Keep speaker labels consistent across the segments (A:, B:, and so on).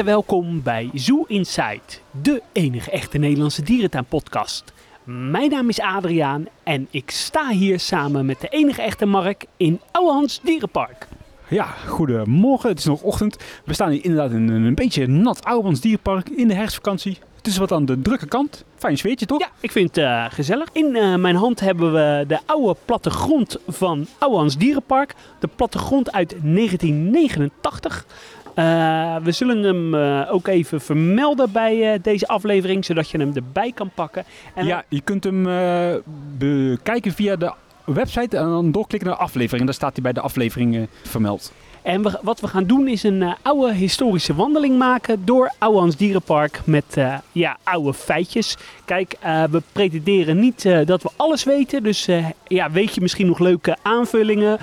A: harte welkom bij Zoo Inside, de enige echte Nederlandse dierentuinpodcast. Mijn naam is Adriaan en ik sta hier samen met de enige echte Mark in Ouwehans Dierenpark.
B: Ja, goedemorgen. Het is nog ochtend. We staan hier inderdaad in een, beetje nat Ouwans dierpark in de herfstvakantie. Het is wat aan de drukke kant. Fijn sfeertje, toch?
A: Ja, ik vind het eh, gezellig. In eh, mijn hand hebben we de oude plattegrond van Ouwehans Dierenpark. De plattegrond uit 1989. Eh, we zullen hem eh, ook even vermelden bij eh, deze aflevering, zodat je hem erbij kan pakken. En
B: ja, je kunt hem bekijken via de website en dan doorklikken naar aflevering. Daar staat hij bij de aflevering vermeld.
A: En we- wat we gaan doen is een oude historische wandeling maken door Ouwehans Dierenpark met ja, oude feitjes. Kijk, we pretenderen niet dat we alles weten. Dus ja, weet je misschien nog leuke aanvullingen?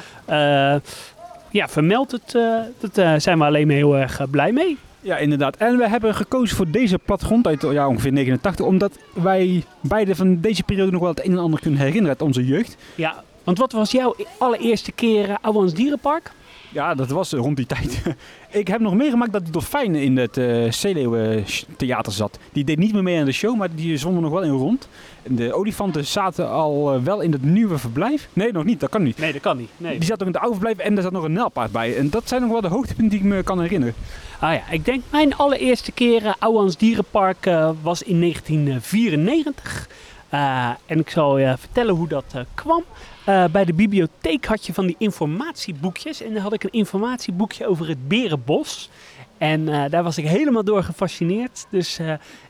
A: Ja, vermeld het. eh dat eh, zijn we alleen maar heel erg eh, blij mee.
B: Ja, inderdaad. En we hebben gekozen voor deze plattegrond uit ja, ongeveer 89, omdat wij beide van deze periode nog wel het een en ander kunnen herinneren uit onze jeugd.
A: Ja, want wat was jouw allereerste keer uh, Dierenpark?
B: Ja, dat was rond die tijd. ik heb nog meegemaakt dat de dolfijn in het uh, Zeeleeuwen-theater zat. Die deed niet meer mee aan de show, maar die zonden nog wel in rond. De olifanten zaten al uh, wel in het nieuwe verblijf. Nee, nog niet. Dat kan niet.
A: Nee, dat kan niet. Nee.
B: Die zat ook in het oude verblijf en er zat nog een nelpaard bij. En dat zijn nog wel de hoogtepunten die ik me kan herinneren.
A: Ah ja, ik denk mijn allereerste keer uh, Ouwehans Dierenpark uh, was in 1994. Uh, en ik zal je vertellen hoe dat uh, kwam. Uh, bij de bibliotheek had je van die informatieboekjes. En dan had ik een informatieboekje over het Berenbos. En daar was ik helemaal door gefascineerd. Dus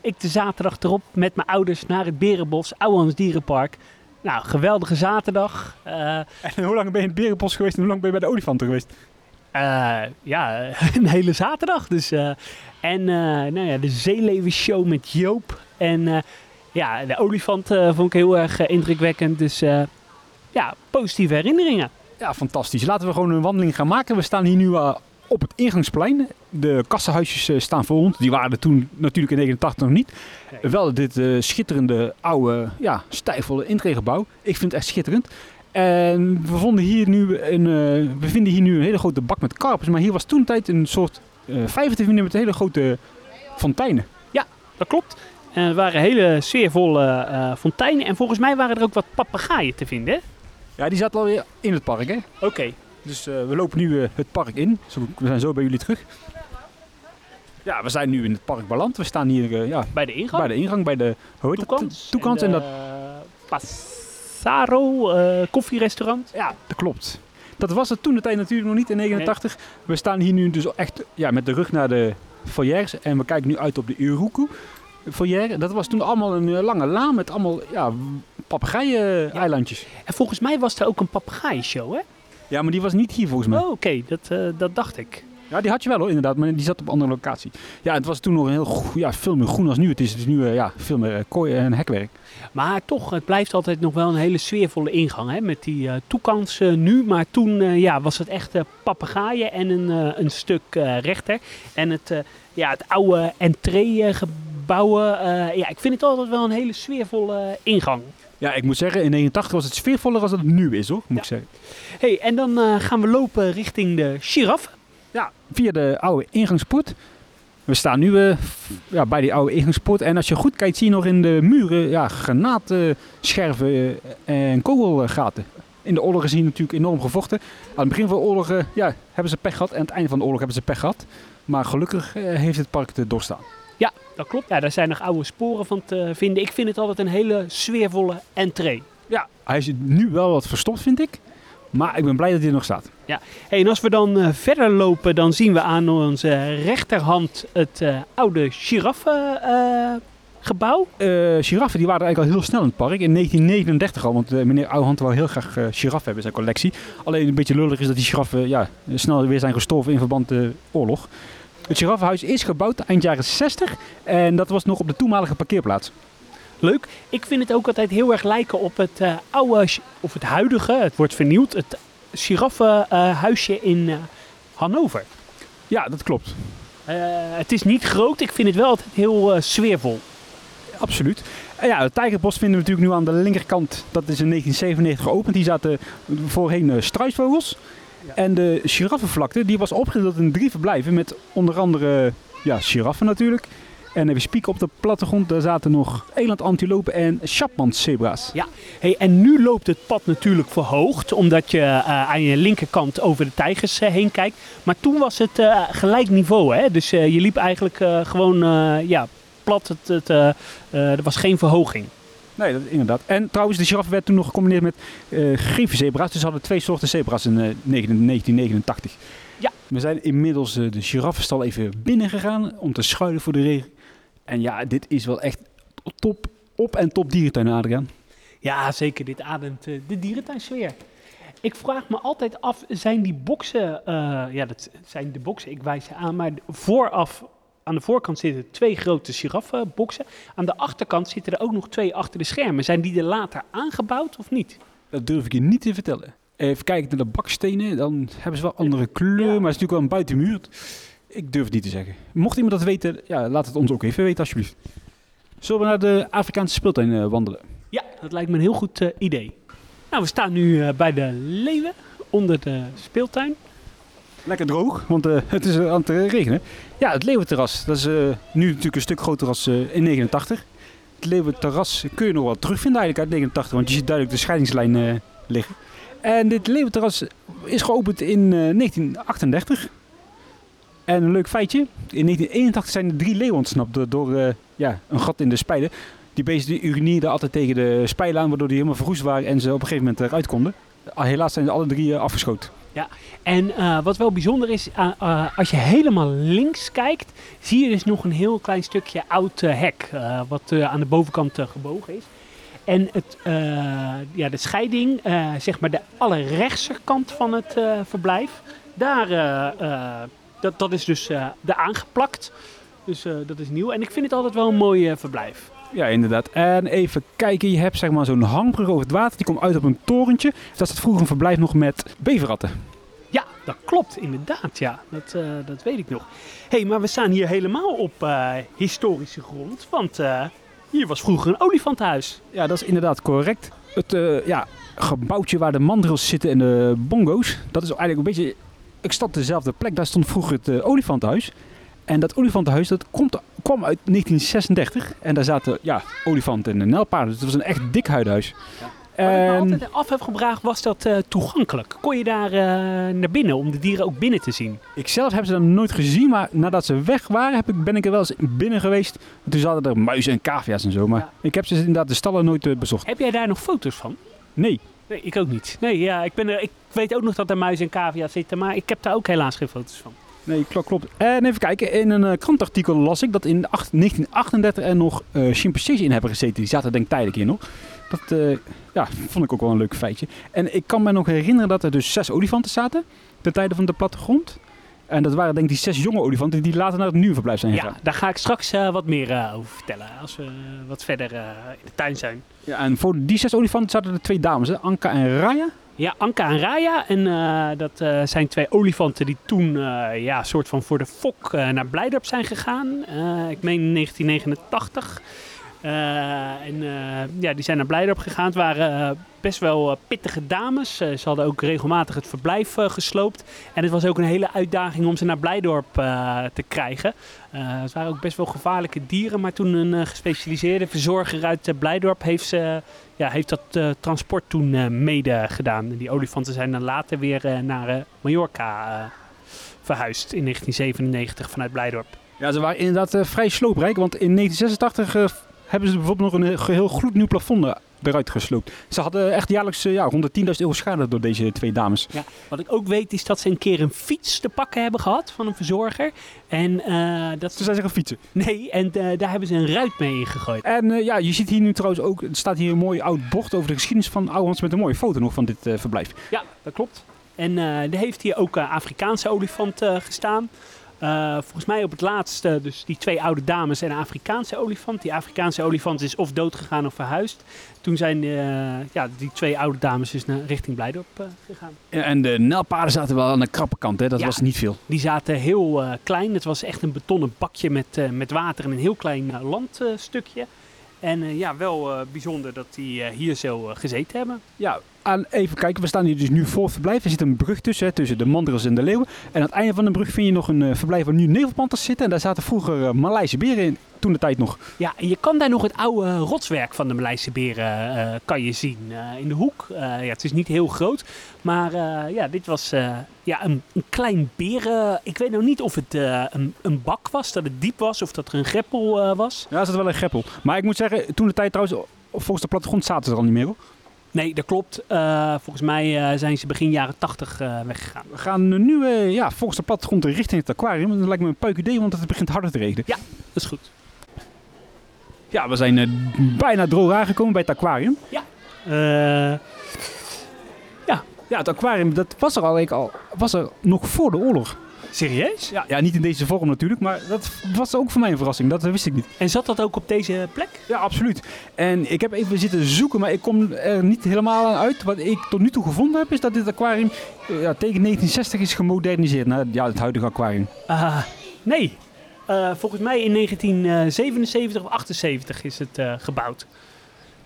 A: ik de zaterdag erop met mijn ouders naar het Berenbos, Ouwehans Dierenpark. Nou, geweldige zaterdag.
B: En hoe lang ben je in het Berenbos geweest en hoe lang ben je bij de olifanten geweest?
A: Uh, ja, een hele zaterdag. Dus, uh, en uh, nou ja, de Zeeleeuwenshow met Joop. En ja, de olifant vond ik heel erg indrukwekkend. Dus ja, positieve herinneringen.
B: Ja, fantastisch. Laten we gewoon een wandeling gaan maken. We staan hier nu op het ingangsplein. De kassenhuisjes staan voor ons. Die waren er toen natuurlijk in 89 nog niet. Wel dit schitterende, oude, ja, stijfvolle intregebouw. Ik vind het echt schitterend. En we, vonden hier nu een, uh, we vinden hier nu een hele grote bak met karpers. Maar hier was toen tijd een soort uh, vijver te vinden met hele grote fonteinen.
A: Ja, dat klopt. En er waren hele sfeervolle uh, fonteinen. En volgens mij waren er ook wat papegaaien te vinden. Hè?
B: Ja, die zaten alweer in het park. Oké.
A: Okay.
B: Dus we lopen nu het park in. We zijn zo bij jullie terug. Ja, we zijn nu in het park beland. We staan hier ja,
A: bij de ingang.
B: Bij de ingang, bij de
A: toekant.
B: en,
A: en,
B: dat.
A: Pas Saro uh, koffierestaurant.
B: Ja, dat klopt. Dat was het toen de tijd natuurlijk nog niet in 89. Nee. We staan hier nu dus echt ja, met de rug naar de foyers en we kijken nu uit op de Uruku foyer. Dat was toen allemaal een lange laan met allemaal ja, papegaien-eilandjes.
A: Ja. En volgens mij was er ook een papegaaienshow, hè?
B: Ja, maar die was niet hier volgens mij.
A: Oh, oké, okay. dat, uh, dat dacht ik.
B: Ja, die had je wel hoor, inderdaad, maar die zat op een andere locatie. Ja, het was toen nog een heel ja, veel meer groen als nu. Het is, het is nu uh, ja, veel meer kooi en hekwerk.
A: Maar toch, het blijft altijd nog wel een hele sfeervolle ingang hè? met die uh, toekans uh, nu. Maar toen uh, ja, was het echt papegaaien en een, een stuk rechter. En het, ja, het oude entreegebouwen. ja, ik vind het altijd wel een hele sfeervolle ingang.
B: Ja, ik moet zeggen, in 89 was het sfeervoller als het nu is hoor, moet ja. ik zeggen.
A: hey, en dan gaan we lopen richting de giraffe.
B: Ja, via de oude ingangspoort. We staan nu uh, ja, bij die oude ingangspoort. En als je goed kijkt, zie je nog in de muren ja, granaatscherven en kogelgaten. In de oorlog is hier natuurlijk enorm gevochten. Aan het begin van de oorlog ja, hebben ze pech gehad. En aan het einde van de oorlog hebben ze pech gehad. Maar gelukkig heeft het park te doorstaan.
A: Dat klopt. Ja, daar zijn nog oude sporen van te vinden. Ik vind het altijd een hele sfeervolle entree.
B: Ja, hij is nu wel wat verstopt, vind ik. Maar ik ben blij dat hij er nog staat.
A: Ja, hey, en als we dan uh, verder lopen, dan zien we aan onze rechterhand het uh, oude giraffengebouw.
B: Uh, giraffen die waren eigenlijk al heel snel in het park. In 1939 al, want meneer Ouwehand wou heel graag giraffen hebben in zijn collectie. Alleen een beetje lullig is dat die giraffen ja, snel weer zijn gestorven in verband met de oorlog. Het giraffenhuis is gebouwd eind jaren 60 en dat was nog op de toenmalige parkeerplaats.
A: Leuk. Ik vind het ook altijd heel erg lijken op het uh, oude, of het huidige, het wordt vernieuwd, het giraffenhuisje in uh, Hannover.
B: Ja, dat klopt.
A: het is niet groot, ik vind het wel altijd heel sfeervol.
B: Absoluut. En ja, het Tijgerbos vinden we natuurlijk nu aan de linkerkant. Dat is in 1997 geopend. Die zaten voorheen struisvogels. En de giraffenvlakte die was opgedeeld in drie verblijven met onder andere ja, giraffen natuurlijk. En even spieken op de plattegrond, daar zaten nog elandantilopen en chapmanszebra's.
A: Ja, hey, en nu loopt het pad natuurlijk verhoogd, omdat je eh, aan je linkerkant over de tijgers eh, heen kijkt. Maar toen was het eh, gelijk niveau, hè? Dus je liep eigenlijk gewoon ja, plat. Het, het, er was geen verhoging.
B: Nee, dat, inderdaad. En trouwens, de giraffe werd toen nog gecombineerd met uh, zebra's. Dus hadden twee soorten zebra's in eh, 1989.
A: Ja.
B: We zijn inmiddels eh, de giraffenstal even binnen gegaan om te schuilen voor de regen. En ja, dit is wel echt top, op en top dierentuin, Adriaan.
A: Ja, zeker. Dit ademt eh, de dierentuinsfeer. Ik vraag me altijd af, zijn die boksen, eh, ja dat zijn de boksen, ik wijs ze aan, maar vooraf, aan de voorkant zitten twee grote giraffenboksen. Aan de achterkant zitten er ook nog twee achter de schermen. Zijn die er later aangebouwd of niet?
B: Dat durf ik je niet te vertellen. Even kijken naar de bakstenen, dan hebben ze wel andere kleur,
A: Ja.
B: maar het is natuurlijk wel een buitenmuur. Ik durf het niet te zeggen. Mocht iemand dat weten, ja, laat het ons ook even weten alsjeblieft. Zullen we naar de Afrikaanse speeltuin eh, wandelen?
A: Ja, dat lijkt me een heel goed eh, idee. Nou, we staan nu eh, bij de leeuwen onder de speeltuin.
B: Lekker droog, want eh, het is eh, aan het eh, regenen. Ja, het Leeuwenterras. Dat is nu natuurlijk een stuk groter eh, in 89. Het Leeuwenterras kun je nog wel terugvinden eigenlijk uit 89, want je ziet duidelijk de scheidingslijn liggen. En dit Leeuwenterras is geopend in eh, 1938. En een leuk feitje, in 1981 zijn er drie leeuwen ontsnapt door, ja, een gat in de spijlen. Die beesten urineerden altijd tegen de spijlen aan, waardoor die helemaal verroest waren en ze op een gegeven moment eruit konden. Helaas zijn ze alle drie eh, afgeschoten.
A: En eh, wat wel bijzonder is, eh, eh, als je helemaal links kijkt, zie je dus nog een heel klein stukje oud hek, wat aan de bovenkant gebogen is. En het, ja, de scheiding, zeg maar de allerrechtse kant van het verblijf, daar, dat, dat is dus de aangeplakt. Dus dat is nieuw. En ik vind het altijd wel een mooi verblijf.
B: Ja, inderdaad. En even kijken, je hebt zeg maar zo'n hangbrug over het water. Die komt uit op een torentje. Dat zat vroeger een verblijf nog met beverratten.
A: Ja, dat klopt, inderdaad. Ja, dat, eh, dat weet ik nog. hey, maar we staan hier helemaal op eh, historische grond. Want eh, hier was vroeger een olifantenhuis.
B: Ja, dat is inderdaad correct. Het ja, gebouwtje waar de mandrils zitten en de bongo's. Dat is eigenlijk een beetje exact dezelfde plek. Daar stond vroeger het olifantenhuis. En dat olifantenhuis dat komt, kwam uit 1936. En daar zaten ja, olifanten en nijlpaarden. Dus het was een echt dik huidhuis.
A: Wat ik me
B: En-
A: altijd af heb gevraagd, was dat eh, toegankelijk? Kon je daar eh, naar binnen om de dieren ook binnen te zien?
B: Ik zelf heb ze dan nooit gezien, maar nadat ze weg waren, heb ik, ben ik er wel eens binnen geweest. Toen zaten er muizen en cavia's en zo, maar
A: Ja.
B: ik heb ze inderdaad de stallen nooit eh, bezocht.
A: Heb jij daar nog foto's van?
B: Nee.
A: Nee, ik ook niet. Nee, ja, ik, ben er, ik weet ook nog dat er muizen en cavia's zitten, maar ik heb daar ook helaas geen foto's van.
B: Nee, klopt, klopt. En even kijken, in een eh, krantartikel las ik dat in acht- 1938 er nog eh chimpansees in hebben gezeten. Die zaten denk ik tijdelijk hier nog. Dat eh, ja, vond ik ook wel een leuk feitje. En ik kan me nog herinneren dat er dus zes olifanten zaten ten tijde van de plattegrond. En dat waren denk ik die zes jonge olifanten die later naar het nieuwe verblijf zijn gegaan.
A: Ja, daar ga ik straks wat meer over vertellen als we wat verder in de tuin zijn.
B: Ja, en voor die zes olifanten zaten er twee dames, hè? Anka en Raya.
A: Ja, Anka en Raya. En eh, dat eh, zijn twee olifanten die toen eh, ja, soort van voor de fok naar Blijdorp zijn gegaan. Ik meen in 1989. Eh, en eh, ja, die zijn naar Blijdorp gegaan. Het waren eh, best wel pittige dames. Ze hadden ook regelmatig het verblijf gesloopt. En het was ook een hele uitdaging om ze naar Blijdorp te krijgen. Het waren ook best wel gevaarlijke dieren. Maar toen een gespecialiseerde verzorger uit Blijdorp heeft, ze, ja, heeft dat transport toen mede gedaan. En die olifanten zijn dan later weer naar Mallorca verhuisd in 1997 vanuit Blijdorp.
B: Ja, ze waren inderdaad vrij slooprijk, want in 1986 eh, hebben ze bijvoorbeeld nog een eh, geheel gloednieuw plafond eh, eruit gesloopt. Ze hadden echt jaarlijks eh, ja, 110.000 euro schade door deze twee dames.
A: Wat ik ook weet is dat ze een keer een fiets te pakken hebben gehad van een verzorger. En eh, dat
B: zijn ze gaan fietsen.
A: Nee, en daar hebben ze een ruit mee ingegooid.
B: En ja, je ziet hier nu trouwens ook, er staat hier een mooi oud bord over de geschiedenis van Ouwehans met een mooie foto nog van dit verblijf.
A: Ja, dat klopt. En er heeft hier ook Afrikaanse olifant gestaan. Eh, volgens mij op het laatste, dus die twee oude dames en een Afrikaanse olifant. Die Afrikaanse olifant is of doodgegaan of verhuisd. Toen zijn eh, ja, die twee oude dames dus naar richting Blijdorp eh, gegaan.
B: Ja, en de nelpaarden zaten wel aan de krappe kant, hè? dat
A: Ja.
B: was niet veel.
A: Die zaten heel klein. Het was echt een betonnen bakje met, met water en een heel klein landstukje. En ja, wel bijzonder dat die hier zo gezeten hebben.
B: Ja, aan, even kijken. We staan hier dus nu voor het verblijf. Er zit een brug tussen, hè, tussen de mandrils en de leeuwen. En aan het einde van de brug vind je nog een eh, verblijf waar nu nevelpanters zitten. En daar zaten vroeger uh, Maleise beren in, toen de tijd nog.
A: Ja, en je kan daar nog het oude rotswerk van de Maleise beren uh, kan je zien in de hoek. Ja, het is niet heel groot, maar ja, dit was ja, een, een, klein beren. Ik weet nou niet of het een, een, bak was, dat het diep was, of dat er een greppel was.
B: Ja, er zat wel een greppel. Maar ik moet zeggen, toen de tijd trouwens, volgens de plattegrond zaten ze er al niet meer hoor.
A: Nee, dat klopt. Uh, volgens mij uh, zijn ze begin jaren 80 uh, weggegaan.
B: We gaan nu ja, volgens de plattegrond richting het aquarium. Dat lijkt me een puik idee, want het begint harder te regenen.
A: Ja, dat is goed.
B: Ja, we zijn bijna droog aangekomen bij het aquarium.
A: Ja.
B: ja. Ja, het aquarium dat was er al, al was er nog voor de oorlog.
A: Serieus?
B: Ja, ja, niet in deze vorm natuurlijk, maar dat was ook voor mij een verrassing. Dat wist ik niet.
A: En zat dat ook op deze plek?
B: Ja, absoluut. En ik heb even zitten zoeken, maar ik kom er niet helemaal aan uit. Wat ik tot nu toe gevonden heb, is dat dit aquarium ja, tegen 1960 is gemoderniseerd. naar ja, het huidige aquarium.
A: Nee. Uh, volgens mij in 1977 of 78 is het uh, gebouwd.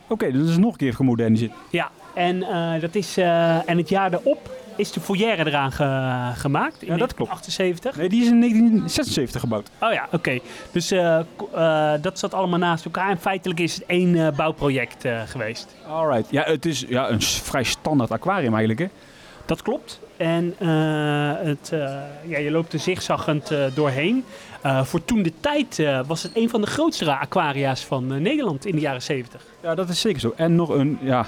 B: Oké, okay, dus dat is nog een keer gemoderniseerd.
A: Ja, en, dat is, en het jaar erop is de foyer eraan ge gemaakt. In
B: ja, dat klopt.
A: 78.
B: Nee, die is in 1976 gebouwd.
A: Oh ja, oké. Okay. Dus uh, uh, dat zat allemaal naast elkaar. En feitelijk is het één uh, bouwproject geweest.
B: Alright. Ja, het is ja, een vrij standaard aquarium eigenlijk, hè?
A: Dat klopt. En het, ja, je loopt er zigzaggend doorheen. voor toen de tijd was het een van de grootste aquaria's van Nederland in de jaren 70.
B: Ja, dat is zeker zo. En nog een, ja,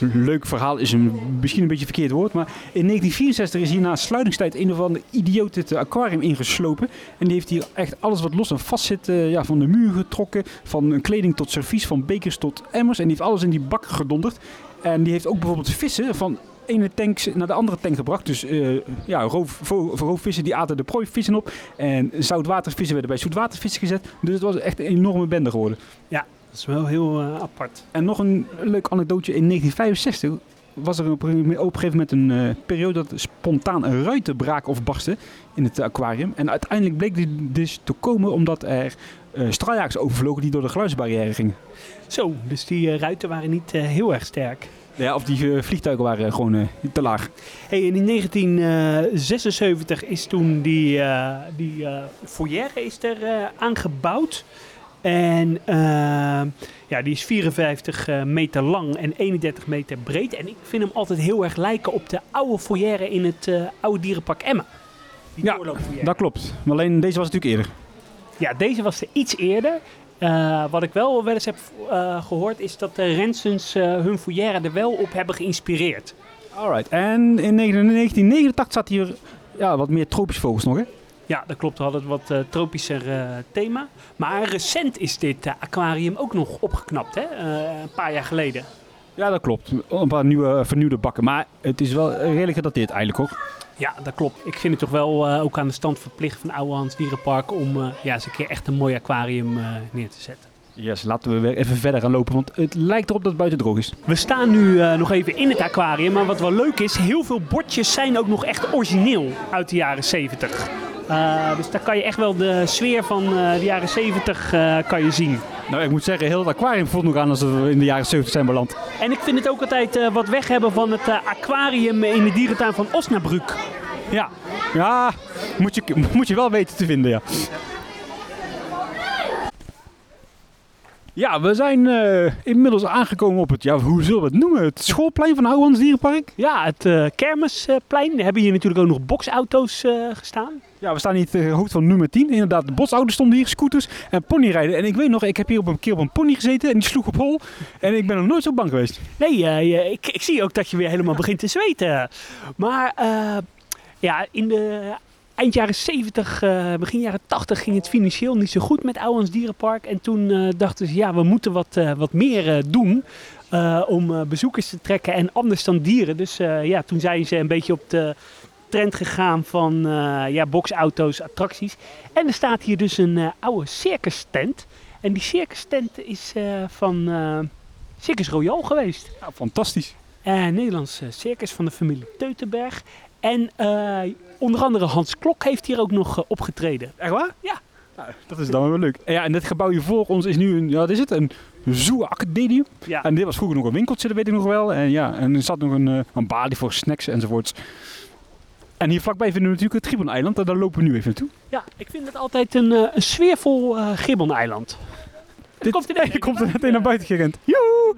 B: leuk verhaal is een, misschien een beetje verkeerd woord. Maar in 1964 is hier na sluitingstijd een of andere idioot het aquarium ingeslopen. En die heeft hier echt alles wat los en vast zit uh, ja, van de muur getrokken. Van kleding tot servies, van bekers tot emmers. En die heeft alles in die bak gedonderd. En die heeft ook bijvoorbeeld vissen van ene tank naar de andere tank gebracht. Dus uh, ja, roof, roofvissen die aten de prooivissen op. En zoutwatervissen werden bij zoetwatervissen gezet. Dus het was echt een enorme bende geworden.
A: Ja, dat is wel heel uh, apart.
B: En nog een leuk anekdootje. In 1965 was er op een, op een gegeven moment een uh, periode dat spontaan een ruiten braken of barsten in het aquarium. En uiteindelijk bleek dit dus te komen omdat er uh, straaljagers overvlogen die door de geluidsbarrière gingen.
A: Zo, dus die uh, ruiten waren niet heel erg sterk.
B: Ja, of die vliegtuigen waren gewoon te laag.
A: Hey, en in 1976 is toen die, die foyer is er aangebouwd. En uh, ja, die is 54 uh, meter lang en 31 meter breed. En ik vind hem altijd heel erg lijken op de oude foyer in het uh, oude dierenpark Emmen.
B: Die ja, dat klopt. Maar alleen deze was natuurlijk eerder.
A: Ja, deze was er iets eerder. Uh, wat ik wel wel eens heb gehoord is dat de Rensens hun foyer er wel op hebben geïnspireerd.
B: Alright. En in 1989 zat hier ja, wat meer tropische vogels nog, hè?
A: Ja, dat klopt. We hadden het wat uh, tropischer uh, thema. Maar recent is dit uh, aquarium ook nog opgeknapt, hè? een paar jaar geleden.
B: Ja, dat klopt. Een paar nieuwe, vernieuwde bakken. Maar het is wel redelijk gedateerd eigenlijk hoor.
A: Ja, dat klopt. Ik vind het toch wel ook aan de stand verplicht van Oude Hans Dierenpark om ja, eens een keer echt een mooi aquarium neer te zetten.
B: Yes, laten we weer even verder gaan lopen, want het lijkt erop dat het buiten droog is.
A: We staan nu uh, nog even in het aquarium, maar wat wel leuk is, heel veel bordjes zijn ook nog echt origineel uit de jaren 70. Uh, dus daar kan je echt wel de sfeer van uh, de jaren 70 uh, kan je zien.
B: Nou, ik moet zeggen, heel het aquarium voelt nog aan als we in de jaren 70 zijn beland.
A: En ik vind het ook altijd wat weg hebben van het aquarium in de dierentuin van Osnabrück.
B: Ja, ja moet, je, moet je wel weten te vinden, ja. Ja, we zijn uh, inmiddels aangekomen op het, ja, hoe zullen we het noemen? Het schoolplein van Ouwans Dierenpark?
A: Ja, het uh, kermisplein. We hebben hier natuurlijk ook nog boxauto's uh, gestaan.
B: Ja, we staan hier het hoofd van nummer 10. Inderdaad, de botsauto's stonden hier, scooters en ponyrijden. En ik weet nog, ik heb hier op een keer op een pony gezeten en die sloeg op hol. En ik ben nog nooit zo bang geweest.
A: Nee, ik, ik, zie ook dat je weer helemaal begint te zweten. Maar ja, in de eind jaren 70, uh, begin jaren 80 ging het financieel niet zo goed met Ouwens Dierenpark. En toen uh, dachten ze, ja, we moeten wat, uh, wat meer doen om bezoekers te trekken en anders dan dieren. Dus ja, toen zijn ze een beetje op de trend gegaan van ja, boxauto's, attracties. En er staat hier dus een oude circus tent. En die circus tent is van Circus Royal geweest.
B: Ja, fantastisch.
A: Nederlands circus van de familie Teutenberg. En uh, onder andere Hans Klok heeft hier ook nog uh, opgetreden.
B: Echt waar?
A: Ja.
B: Dat is dan wel leuk. En Ja, en dit gebouw hier voor ons is nu een, ja, wat is het? Een zoo-academie.
A: Ja,
B: En dit was vroeger nog een winkeltje, dat weet ik nog wel. En ja, en er zat nog een, eh, een balie voor snacks enzovoorts. En hier vlakbij vinden we natuurlijk het Gibbon-eiland. En daar lopen we nu even naartoe.
A: ja, ik vind het altijd een, eh, een sfeervol eh Gibbon-eiland.
B: Dit-
A: komt er
B: Nee,
A: net
B: komt er net naar buiten gerend. Joehoe!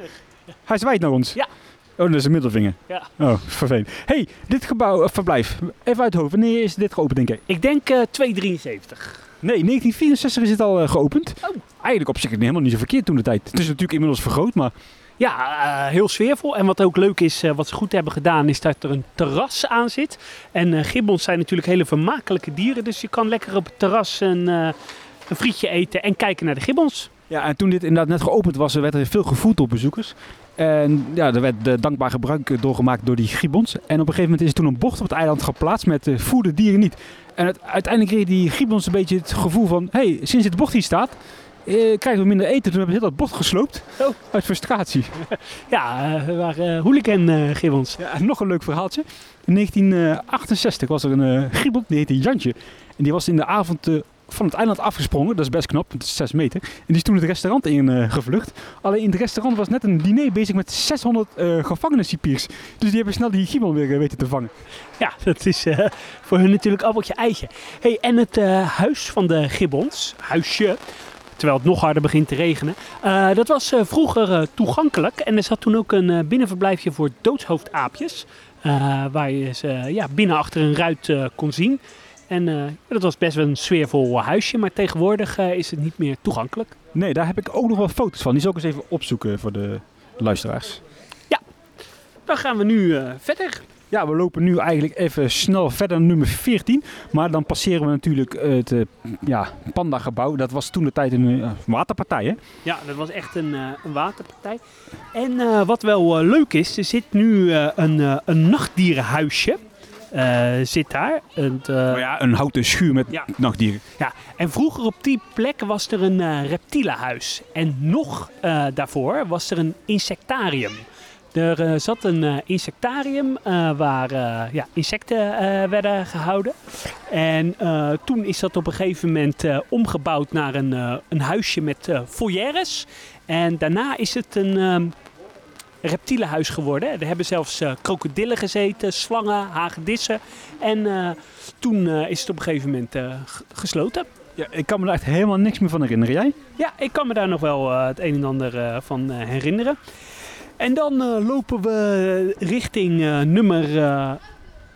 B: Hij zwijt naar ons.
A: Ja.
B: Oh, dat is een middelvinger.
A: Ja.
B: Oh, vervelend. hey, dit gebouw, eh, verblijf. Even uit hoofd. Wanneer is dit geopend, denk ik?
A: Ik denk eh 273.
B: Nee, 1964 is het al eh, geopend.
A: Oh.
B: Eigenlijk op zich helemaal niet zo verkeerd toen de tijd. Het is natuurlijk inmiddels vergroot, maar
A: Ja, heel sfeervol. En wat ook leuk is, wat ze goed hebben gedaan, is dat er een terras aan zit. En gibbons zijn natuurlijk hele vermakelijke dieren. Dus je kan lekker op het terras een, een frietje eten en kijken naar de gibbons.
B: Ja, en toen dit inderdaad net geopend was, werd er veel gevoed op bezoekers. En ja, er werd eh, dankbaar gebruik eh, doorgemaakt door die gibbons. En op een gegeven moment is er toen een bocht op het eiland geplaatst met uh, voer de dieren niet. En het, uiteindelijk kreeg die gibbons een beetje het gevoel van... hé, hey, sinds dit bocht hier staat, eh, krijgen we minder eten. Toen hebben ze heel dat bocht gesloopt.
A: Oh.
B: Uit frustratie.
A: Ja, we waren hooligan eh gibbons.
B: Ja, nog een leuk verhaaltje. In 1968 was er een eh gibbon, die heette Jantje. En die was in de avond van het eiland afgesprongen. Dat is best knap, het is 6 meter. En die is toen het restaurant in eh, gevlucht. Alleen in het restaurant was net een diner bezig met 600 eh gevangeniscipiers. Dus die hebben snel die gibbon weer eh, weten te vangen.
A: Ja, dat is eh, voor hun natuurlijk appeltje eitje. Hey, en het huis van de gibbons, huisje, terwijl het nog harder begint te regenen. dat was vroeger toegankelijk en er zat toen ook een binnenverblijfje voor doodshoofdaapjes. waar je ze ja, binnen achter een ruit kon zien. En eh, dat was best wel een sfeervol huisje, maar tegenwoordig eh, is het niet meer toegankelijk.
B: Nee, daar heb ik ook nog wel foto's van. Die zal ik eens even opzoeken voor de luisteraars.
A: Dan gaan we nu eh, verder.
B: Ja, we lopen nu eigenlijk even snel verder naar nummer 14. Maar dan passeren we natuurlijk het ja, Panda-gebouw. Dat was toen de tijd een waterpartij, hè?
A: Ja, dat was echt een, een waterpartij. En wat wel leuk is, er zit nu een, een nachtdierenhuisje. Eh, zit daar. En, eh,
B: Maar ja, een houten schuur met
A: Ja.
B: nachtdieren.
A: ja, en vroeger op die plek was er een eh reptielenhuis. En nog daarvoor was er een insectarium. Er zat een insectarium waar ja, insecten werden gehouden. En toen is dat op een gegeven moment omgebouwd naar een, een huisje met foyeres. En daarna is het een ehm, reptielenhuis geworden. Er hebben zelfs eh, krokodillen gezeten, slangen, hagedissen. En eh, toen eh, is het op een gegeven moment gesloten.
B: Ja, ik kan me er echt helemaal niks meer van herinneren. Jij?
A: Ja, ik kan me daar nog wel het een en ander van herinneren. En dan lopen we richting nummer eh,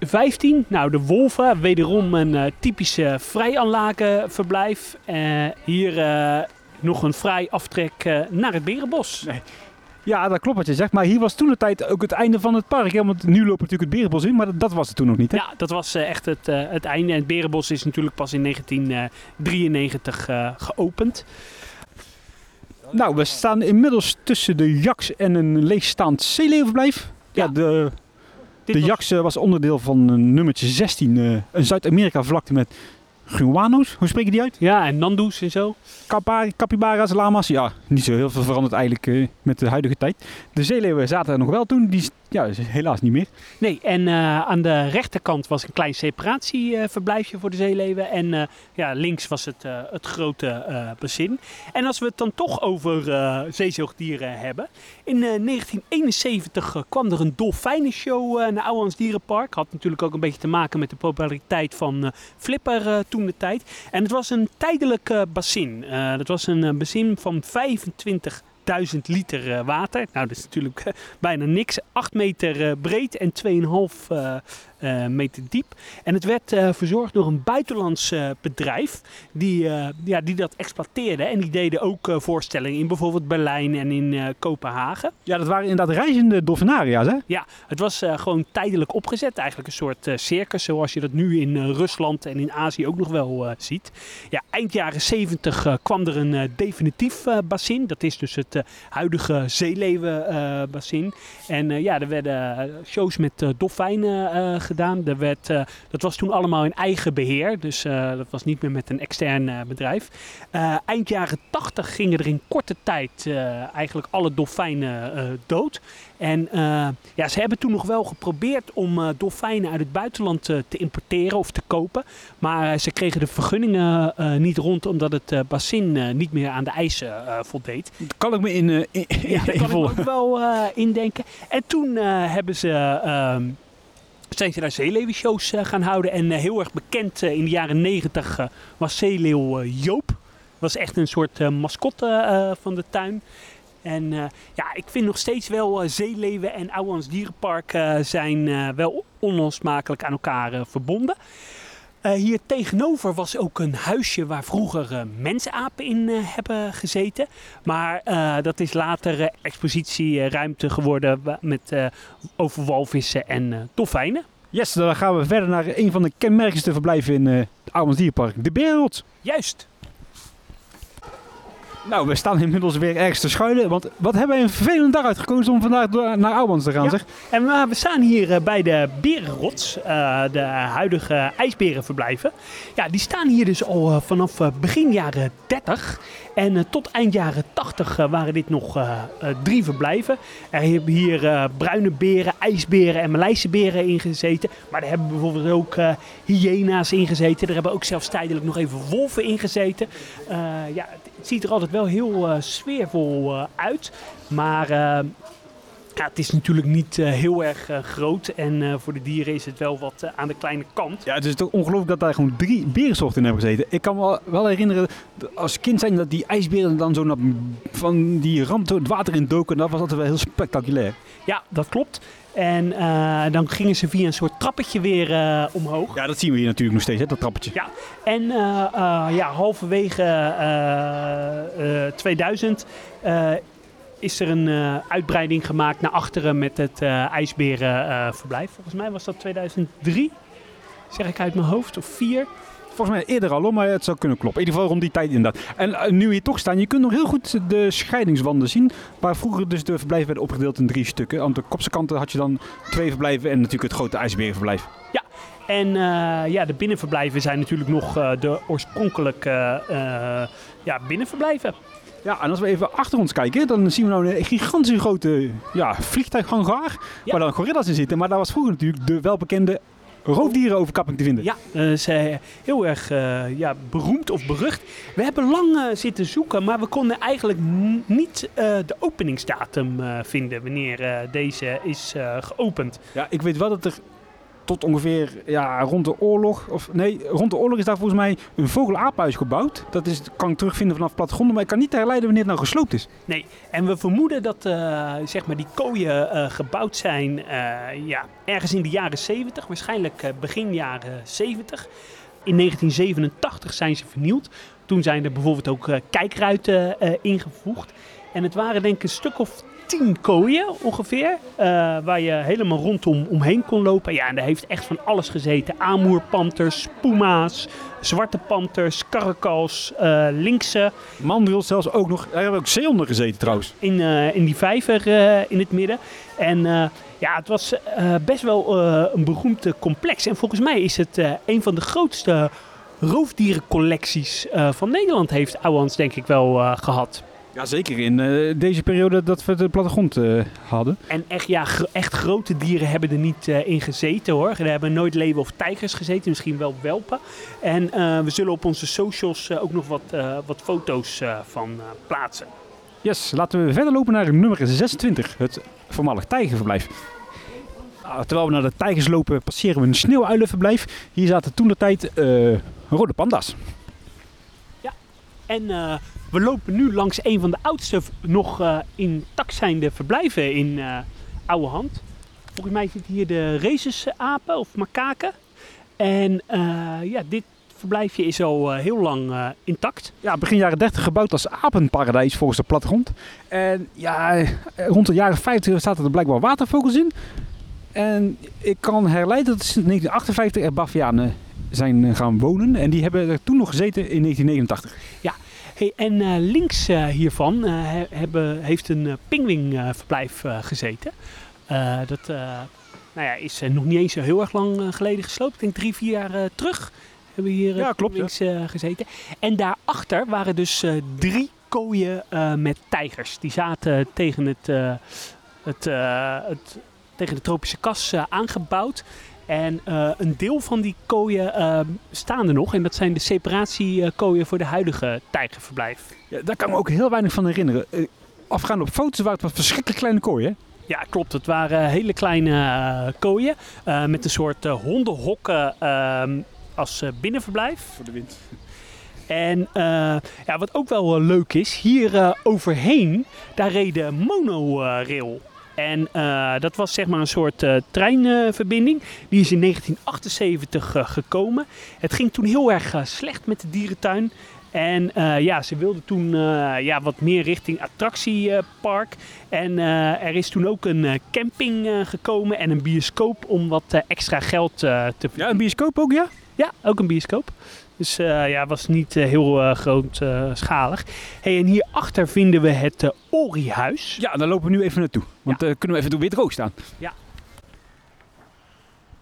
A: 15. Nou, de Wolven. Wederom een typische vrijaanlakenverblijf. Eh hier nog een vrij aftrek naar het Berenbos.
B: Ja, dat klopt wat je zegt. Maar hier was toen de tijd ook het einde van het park. Hè? Want nu lopen natuurlijk het Berenbos in, maar dat, dat was het toen nog niet. Hè?
A: Ja, dat was eh, echt het, eh, het einde. En het Berenbos is natuurlijk pas in 1993 eh, geopend.
B: Nou, we staan inmiddels tussen de Jaks en een leegstaand zeeleeuwverblijf. Ja,
A: Ja.
B: de,
A: Dit
B: de
A: was-
B: Jaks was onderdeel van nummertje 16. eh, een Zuid-Amerika vlakte met guano's. Hoe spreek je die uit?
A: Ja, en Nandoes en zo.
B: Kappa- Capybara's, lama's. Ja, niet zo heel veel veranderd eigenlijk eh, met de huidige tijd. De zeeleeuwen zaten er nog wel toen. Die ja, is helaas niet meer.
A: Nee, en eh, aan de rechterkant was een klein separatieverblijfje voor de zeeleeuwen. En eh, ja, links was het, eh, het grote eh bassin. En als we het dan toch over eh zeezoogdieren hebben. In eh, 1971 eh, kwam er een dolfijnenshow eh, naar Ouwans Dierenpark. Had natuurlijk ook een beetje te maken met de populariteit van eh, Flipper eh, toen de tijd. En het was een tijdelijk eh, bassin. Eh, dat was een eh, bassin van 25.000 liter eh, water. Nou, dat is natuurlijk eh, bijna niks. 8 meter eh, breed en 2,5 eh, eh, meter diep. En het werd eh, verzorgd door een buitenlands eh, bedrijf die, eh, ja, die dat exploiteerde. En die deden ook eh, voorstellingen in bijvoorbeeld Berlijn en in eh, Kopenhagen.
B: Ja, dat waren inderdaad reizende dolfinaria's, hè?
A: Ja, het was eh, gewoon tijdelijk opgezet. Eigenlijk een soort eh, circus, zoals je dat nu in eh, Rusland en in Azië ook nog wel eh, ziet. Ja, eind jaren 70 eh, kwam er een eh, definitief eh, bassin. Dat is dus het eh, huidige zeeleeuwenbassin. en eh, ja, er werden eh, shows met eh, dolfijnen eh, gedaan. Er werd, eh, dat was toen allemaal in eigen beheer. Dus eh, dat was niet meer met een extern eh, bedrijf. Eind jaren 80 gingen er in korte tijd eigenlijk alle dolfijnen dood. En ja, ze hebben toen nog wel geprobeerd om dolfijnen uit het buitenland te importeren of te kopen. Maar ze kregen de vergunningen niet rond omdat het bassin niet meer aan de eisen voldeed.
B: Dat kan ik me in, in, in
A: ja, kan ik me ook wel indenken. En toen hebben ze... Zijn ze daar zeeleeuwenshows gaan houden. En heel erg bekend in de jaren negentig was zeeleeuw Joop. Was echt een soort mascotte van de tuin. En ja, ik vind nog steeds wel uh, zeeleven en Ouwans Dierenpark zijn wel onlosmakelijk aan elkaar verbonden. Hier tegenover was ook een huisje waar vroeger mensapen in hebben gezeten. Maar dat is later expositieruimte geworden met over walvissen en dolfijnen.
B: Yes, dan gaan we verder naar een van de kenmerkendste verblijven in het Ouwans Dierenpark, de Berenrot.
A: Juist.
B: Nou, we staan inmiddels weer ergens te schuilen. Want wat hebben we een vervelende dag uitgekozen om vandaag naar Ouwans te gaan, ja. zeg.
A: En we, we staan hier uh, bij de Berenrots, uh, de huidige ijsberenverblijven. Ja, die staan hier dus al vanaf begin jaren 30. En tot eind jaren 80 waren dit nog drie verblijven. Er hebben hier bruine beren, ijsberen en Maleise beren in gezeten. Maar er hebben bijvoorbeeld ook hyena's in gezeten. Er hebben ook zelfs tijdelijk nog even wolven in gezeten. ja, het ziet er altijd wel heel uh, sfeervol uh, uit. Maar uh, ja, het is natuurlijk niet heel erg groot. En voor de dieren is het wel wat aan de kleine kant.
B: Ja, het is toch ongelooflijk dat daar gewoon drie berensoorten in hebben gezeten. Ik kan me wel herinneren, als kind zijn dat die ijsberen dan zo naar, van die rand het water in doken. Dat was altijd wel heel spectaculair.
A: Ja, dat klopt. En uh, dan gingen ze via een soort trappetje weer uh, omhoog.
B: Ja, dat zien we hier natuurlijk nog steeds, hè, dat trappetje.
A: Ja, en uh, ja, halverwege 2000 is er een uitbreiding gemaakt naar achteren met het ijsberenverblijf. Volgens mij was dat 2003, zeg ik uit mijn hoofd, of 4
B: volgens mij eerder al, maar het zou kunnen kloppen. In ieder geval rond die tijd inderdaad. En uh, nu hier toch staan, je kunt nog heel goed de scheidingswanden zien. Waar vroeger dus de verblijven werden opgedeeld in drie stukken. Aan de kopse kanten had je dan twee verblijven en natuurlijk het grote ijsberenverblijf.
A: Ja, en uh, ja, de binnenverblijven zijn natuurlijk nog uh, de oorspronkelijke ja, binnenverblijven.
B: Ja, en als we even achter ons kijken, dan zien we nou een gigantische grote ja, vliegtuighangaar. Ja. Waar dan gorilla's in zitten. Maar daar was vroeger natuurlijk de welbekende roofdierenoverkapping te vinden.
A: Ja, dat is uh, heel erg uh, ja, beroemd of berucht. We hebben lang uh, zitten zoeken, maar we konden eigenlijk niet de openingsdatum vinden wanneer deze is geopend.
B: Ja, ik weet wel dat er tot ongeveer ja, rond de oorlog. Of nee, rond de oorlog is daar volgens mij een vogelaaphuis gebouwd. Dat is, kan ik terugvinden vanaf plattegronden, maar ik kan niet herleiden wanneer het nou gesloopt is.
A: Nee, en we vermoeden dat uh, zeg maar die kooien uh, gebouwd zijn uh, ja, ergens in de jaren 70, waarschijnlijk begin jaren 70. In 1987 zijn ze vernield. Toen zijn er bijvoorbeeld ook kijkruiten ingevoegd. En het waren denk ik een stuk of tien kooien ongeveer. Uh, waar je helemaal rondom omheen kon lopen. Ja, en daar heeft echt van alles gezeten. Amoerpanters, puma's, zwarte panters, karakals, uh, linkse.
B: Mandril zelfs ook nog. Daar hebben ook zeehonden gezeten trouwens.
A: In, uh, in die vijver in het midden. En ja, het was best wel een beroemd complex. En volgens mij is het een van de grootste roofdierencollecties van Nederland heeft Ouwans denk ik wel gehad.
B: Ja, zeker in uh, deze periode dat we de plattegrond uh, hadden.
A: En echt, ja, echt grote dieren hebben er niet uh, in gezeten hoor. Er hebben nooit leeuwen of tijgers gezeten, misschien wel welpen. En we zullen op onze socials ook nog wat, wat foto's van plaatsen.
B: Yes, laten we verder lopen naar nummer 26, het voormalig tijgerverblijf. Nou, terwijl we naar de tijgers lopen, passeren we een sneeuwuilenverblijf. Hier zaten toen de tijd rode panda's.
A: Ja, en we lopen nu langs een van de oudste nog uh, intact zijnde verblijven in uh, Oude Hand. Volgens mij zitten hier de rhesusapen of makaken. En uh, ja, dit verblijfje is al heel lang intact.
B: Ja, begin jaren 30 gebouwd als apenparadijs volgens de plattegrond. En ja, rond de jaren 50 zaten er blijkbaar watervogels in. En ik kan herleiden dat sinds 1958 er Bavianen zijn gaan wonen. En die hebben er toen nog gezeten in 1989.
A: Ja, Hey, en uh, links uh, hiervan uh, hebben, heeft een pingwingverblijf gezeten. dat nou ja, is nog niet eens zo heel erg lang geleden gesloopt. Ik denk drie, vier jaar terug hebben we hier ja, klopt, links ja. gezeten. En daarachter waren dus drie kooien met tijgers. Die zaten tegen het het, eh, het, tegen de tropische kas eh, aangebouwd. En eh, een deel van die kooien eh, staan er nog. En dat zijn de separatiekooien voor de huidige tijgerverblijf.
B: Ja, daar kan ik me ook heel weinig van herinneren. Eh, afgaande op foto's waren het wat verschrikkelijk kleine kooien.
A: Ja, klopt. Het waren hele kleine eh, kooien eh, met een soort eh, hondenhokken ehm, als eh, binnenverblijf.
B: Voor de wind.
A: En eh, ja, wat ook wel eh, leuk is, hier eh, overheen, daar reed de monorail. En eh, dat was zeg maar een soort eh, treinverbinding. Die is in 1978 eh, gekomen. Het ging toen heel erg slecht met de dierentuin. En ja, ze wilden toen ja, wat meer richting attractiepark. en er is toen ook een camping gekomen en een bioscoop om wat extra geld te
B: Ja, een bioscoop ook, ja?
A: ja, ook een bioscoop. Dus eh, ja, was niet eh, heel eh, grootschalig. hey, en hierachter vinden we het Orihuis.
B: Ja, daar lopen we nu even naartoe. Want eh, kunnen we even weer droog staan.
A: Ja.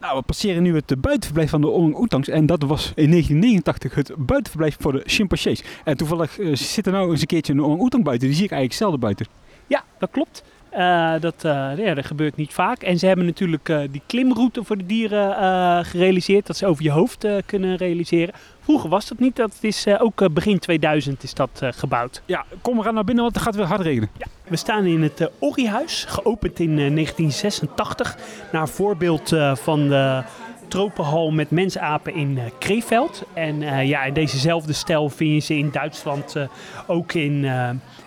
B: Nou, we passeren nu het buitenverblijf van de orang-oetangs. En dat was in 1989 het buitenverblijf voor de chimpansees. En toevallig zit er nou eens een keertje een orang-oetang buiten. Die zie ik eigenlijk zelden buiten.
A: Ja, dat klopt. Eh, dat, eh, ja, dat gebeurt niet vaak. En ze hebben natuurlijk eh, die klimroute voor de dieren gerealiseerd. Dat ze over je hoofd kunnen realiseren. Vroeger was dat niet. Dat is ook begin 2000 is dat gebouwd.
B: Ja, kom, we gaan naar binnen, want het gaat weer hard regenen.
A: We staan in het Orihuis, geopend in eh, 1986. Naar voorbeeld van de tropenhal met mensapen in eh, Krefeld. En eh, ja, in dezezelfde stijl vind je ze in Duitsland eh, ook in,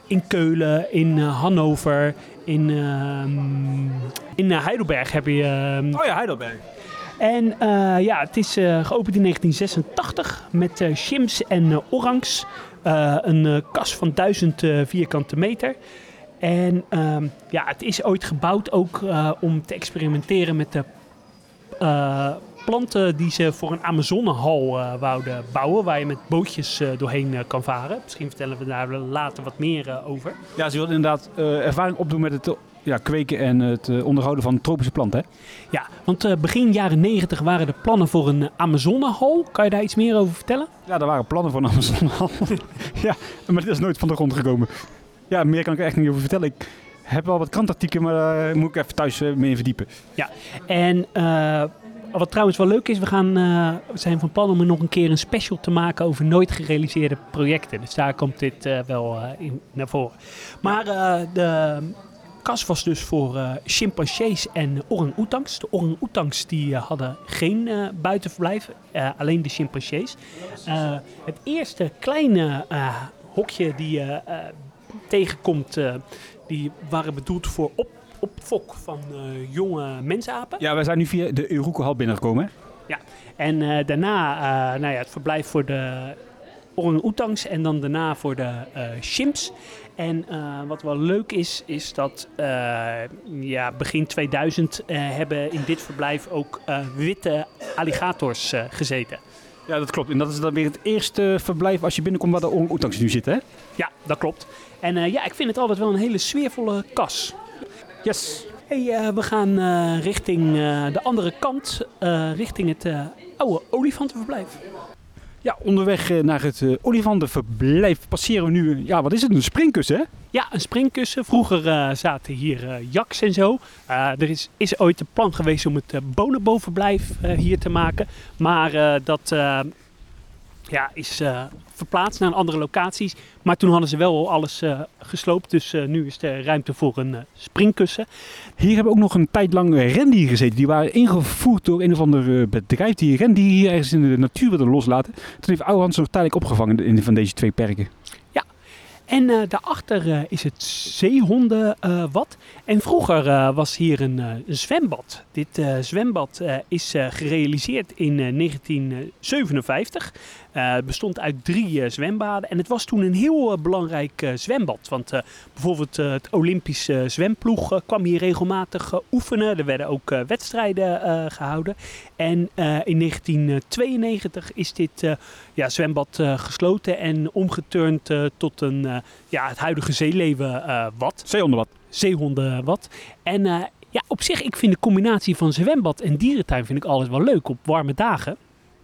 A: in Keulen, in Hannover, in, ehm, in Heidelberg heb je... ehm,
B: Oh ja, Heidelberg.
A: en ja, het is geopend in 1986 met chims en orangs. Een kas van 1000 eh, vierkante meter. En ehm, ja, het is ooit gebouwd ook om te experimenteren met de planten die ze voor een Amazonehal eh, wouden bouwen. Waar je met bootjes eh, doorheen eh, kan varen. Misschien vertellen we daar later wat meer over.
B: Ja, ze wilden inderdaad ervaring opdoen met het ja, kweken en het onderhouden van tropische planten. Hè?
A: Ja, want begin jaren 90 waren er plannen voor een Amazonehal. Kan je daar iets meer over vertellen?
B: Ja, er waren plannen voor een Amazonehal. ja, maar dit is nooit van de grond gekomen. Ja, meer kan ik er echt niet over vertellen. Ik heb wel wat krantartikelen, maar daar moet ik even thuis mee verdiepen.
A: En eh, wat trouwens wel leuk is, we, gaan, eh, we zijn van plan om er nog een keer een special te maken over nooit gerealiseerde projecten. Dus daar komt dit eh, wel eh, in naar voren. Maar de kas was dus voor chimpansees en orang-oetangs. De orang-oetangs die hadden geen buitenverblijf, alleen de chimpansees. Het eerste kleine hokje die je tegenkomt, die waren bedoeld voor op, opfok van eh, jonge mensapen.
B: Ja, wij zijn nu via de Euroekehal binnengekomen. Hè?
A: En eh, daarna eh, nou ja, het verblijf voor de orang-oetangs en dan daarna voor de chimps. En wat wel leuk is, is dat ja, begin 2000 eh, hebben in dit verblijf ook witte alligators gezeten.
B: Ja, dat klopt. En dat is dan weer het eerste verblijf als je binnenkomt waar de orang-oetangs nu zitten. Hè?
A: Ja, dat klopt. En ja, ik vind het altijd wel een hele sfeervolle kas.
B: Yes.
A: Hey, eh, we gaan eh, richting eh, de andere kant, richting het oude olifantenverblijf.
B: Ja, onderweg naar het olifantenverblijf passeren we nu, ja, wat is het, een springkussen, hè?
A: Ja, een springkussen. Vroeger zaten hier jaks en zo. Er is, is ooit een plan geweest om het bonenbovenblijf eh, hier te maken. Maar dat ja, is eh, verplaatst naar andere locaties. Maar toen hadden ze wel al alles eh, gesloopt. Dus eh, nu is er ruimte voor een springkussen.
B: Hier hebben ook nog een tijd lang rendieren gezeten. Die waren ingevoerd door een of ander bedrijf die rendieren hier ergens in de natuur wilden loslaten. Toen heeft Ouwehand ze nog tijdelijk opgevangen in van deze twee perken.
A: En eh, daarachter is het zeehondenwad. en vroeger was hier een, een zwembad. Dit zwembad is gerealiseerd in eh, 1957. Eh, het bestond uit drie eh, zwembaden. En het was toen een heel eh, belangrijk eh, zwembad. Want eh, bijvoorbeeld eh, het Olympische zwemploeg eh, kwam hier regelmatig eh, oefenen. Er werden ook eh, wedstrijden eh, gehouden. En eh, in 1992 is dit eh, ja, zwembad eh, gesloten en omgeturnd eh, tot een, eh, ja, het huidige zeeleeuwenwad,
B: Zeehondenwad.
A: zeehondenwad. En eh, ja, op zich, ik vind de combinatie van zwembad en dierentuin vind ik alles wel leuk op warme dagen.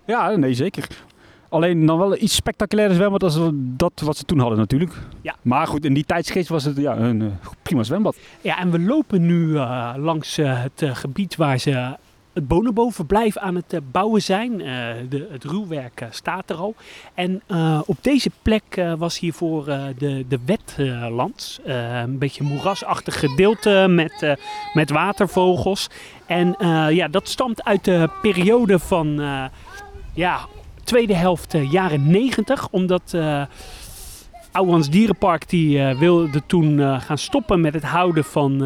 B: Ja, nee, zeker. Alleen dan wel iets spectaculairder zwembad als dat wat ze toen hadden natuurlijk.
A: Ja.
B: Maar goed, in die tijdsgeest was het ja, een uh, prima zwembad.
A: Ja, en we lopen nu uh, langs uh, het gebied waar ze het Bonobo-verblijf aan het bouwen zijn. De, het ruwwerk staat er al. En op deze plek was hiervoor de, de wetlands. een beetje moerasachtig gedeelte met, met watervogels. En ja, dat stamt uit de periode van ja, tweede helft uh, jaren 90. Omdat uh, Ouwans Dierenpark die, uh, wilde toen gaan stoppen met het houden van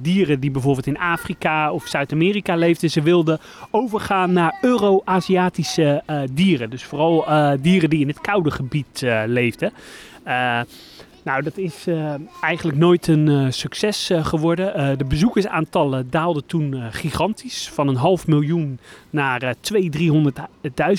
A: dieren die bijvoorbeeld in Afrika of Zuid-Amerika leefden. Ze wilden overgaan naar Euro-Aziatische dieren. Dus vooral dieren die in het koude gebied leefden. Nou, dat is uh, eigenlijk nooit een uh, succes uh, geworden. de bezoekersaantallen daalden toen gigantisch. Van een half miljoen naar 200.000,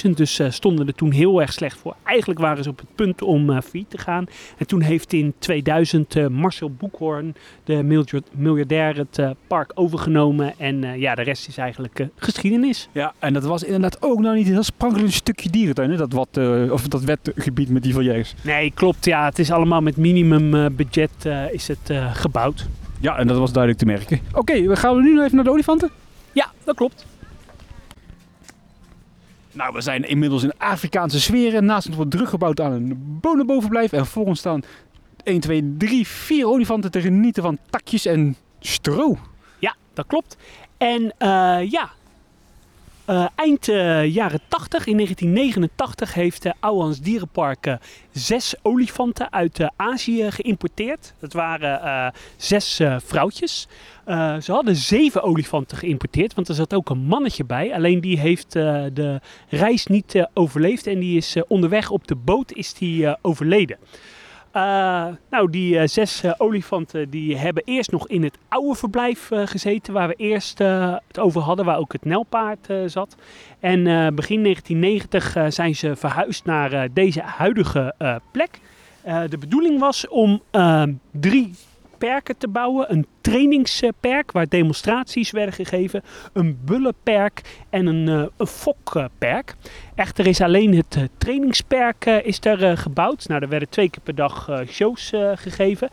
A: 300.000. Dus stonden er toen heel erg slecht voor. Eigenlijk waren ze op het punt om failliet te gaan. En toen heeft in 2000 Marcel Boekhoorn, de miljardair, het park overgenomen. En ja, de rest is eigenlijk geschiedenis.
B: Ja, en dat was inderdaad ook nog niet een heel sprankelend stukje dierentuin. Hè? Dat, wat, of dat wetgebied met die volières.
A: Nee, klopt. Ja, het is allemaal met minimumbudget uh, is het uh, gebouwd.
B: Ja, en dat was duidelijk te merken. Oké, okay, we gaan nu nog even naar de olifanten?
A: Ja, dat klopt.
B: Nou, we zijn inmiddels in Afrikaanse sferen. Naast ons wordt druk gebouwd aan een bonenbovenblijf. En voor ons staan 1, 2, 3, 4 olifanten te genieten van takjes en stro.
A: Ja, dat klopt. En uh, ja, uh, eind uh, jaren 80, in 1989, heeft uh, Ouwans Dierenpark zes olifanten uit Azië geïmporteerd. Dat waren zes vrouwtjes. ze hadden zeven olifanten geïmporteerd, want er zat ook een mannetje bij. Alleen die heeft de reis niet overleefd en die is onderweg op de boot is die, overleden. Uh, nou, die uh, zes uh, olifanten die hebben eerst nog in het oude verblijf gezeten, waar we eerst het over hadden, waar ook het nelpaard zat. En begin 1990 zijn ze verhuisd naar deze huidige plek. de bedoeling was om drie perken te bouwen. Een trainingsperk waar demonstraties werden gegeven. Een bullenperk en een, uh, een fokperk. Echter is alleen het uh, trainingsperk uh, is er gebouwd. Nou, er werden twee keer per dag shows gegeven.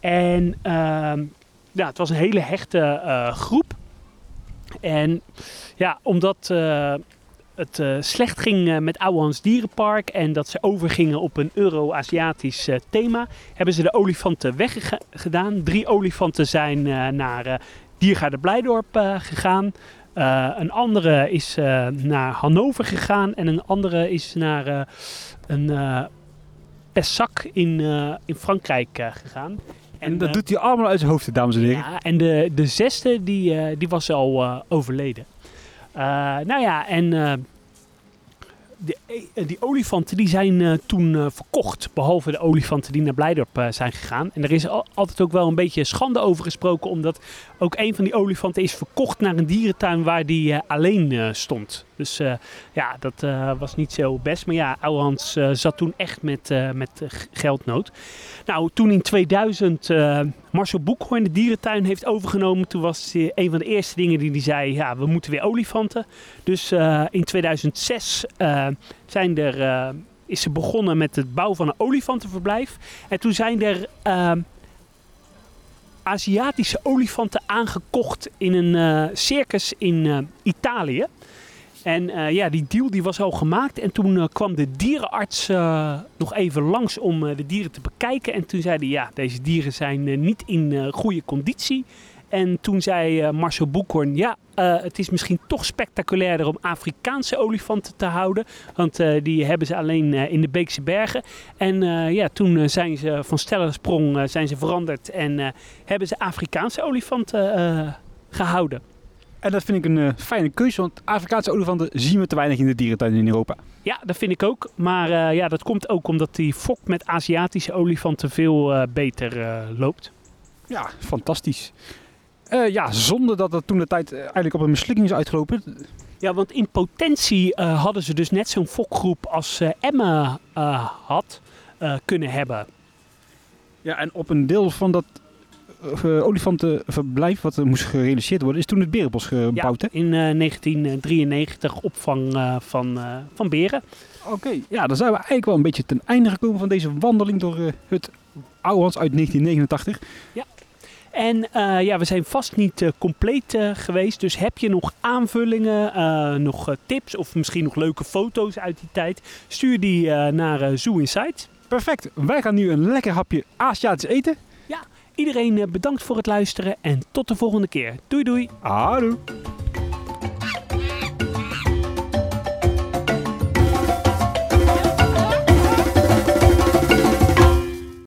A: En ehm, ja, het was een hele hechte groep. En ja, omdat het uh, slecht ging uh, met Ouwans Dierenpark en dat ze overgingen op een Euro-Aziatisch uh, thema, hebben ze de olifanten weggedaan. Drie olifanten zijn naar Diergaarde Blijdorp gegaan. een andere is naar Hannover gegaan en een andere is naar een Pessac in, in Frankrijk gegaan.
B: En dat doet hij allemaal uit zijn hoofd, dames en heren.
A: Ja, en de, de zesde, die, die was al overleden. Uh, nou ja, en uh, die, die, olifanten die zijn uh, toen verkocht. Behalve de olifanten die naar Blijdorp zijn gegaan. En er is al, altijd ook wel een beetje schande over gesproken. Omdat ook een van die olifanten is verkocht naar een dierentuin waar die alleen stond. Dus ja, dat was niet zo best. Maar ja, Ouwehans zat toen echt met, met geldnood. Nou, toen in 2000 Marcel Boekhoorn de dierentuin heeft overgenomen... toen was een van de eerste dingen die hij zei... ja, we moeten weer olifanten. Dus in 2006 zijn er, is ze begonnen met het bouwen van een olifantenverblijf. En toen zijn er... Aziatische olifanten aangekocht in een circus in Italië. En ja, die deal die was al gemaakt. En toen kwam de dierenarts nog even langs om de dieren te bekijken. En toen zei hij, ja, deze dieren zijn niet in goede conditie. En toen zei Marcel Boekhoorn, ja, het is misschien toch spectaculairder om Afrikaanse olifanten te houden. Want die hebben ze alleen in de Beekse Bergen. En ja, toen zijn ze van stellensprong zijn ze veranderd en hebben ze Afrikaanse olifanten gehouden.
B: En dat vind ik een uh, fijne keuze, want Afrikaanse olifanten zien we te weinig in de dierentuin in Europa.
A: Ja, dat vind ik ook. Maar uh, ja, dat komt ook omdat die fok met Aziatische olifanten veel uh, beter loopt.
B: Ja, fantastisch. Ja, zonder dat dat toen de tijd eigenlijk op een mislukking is uitgelopen.
A: Ja, want in potentie hadden ze dus net zo'n fokgroep als Emma had kunnen hebben.
B: Ja, en op een deel van dat eh, olifantenverblijf wat er moest gerealiseerd worden, is toen het Berenbos gebouwd, hè?
A: in eh, 1993 opvang eh, van, eh, van beren.
B: Oké, ja, dan zijn we eigenlijk wel een beetje ten einde gekomen van deze wandeling door eh, het Ouwehans uit 1989.
A: En eh, ja, we zijn vast niet eh, compleet eh, geweest. Dus heb je nog aanvullingen, nog tips of misschien nog leuke foto's uit die tijd? Stuur die naar Zoo Insight.
B: Perfect, wij gaan nu een lekker hapje Aziatisch eten.
A: Iedereen eh, bedankt voor het luisteren en tot de volgende keer. Doei doei!
B: Hallo.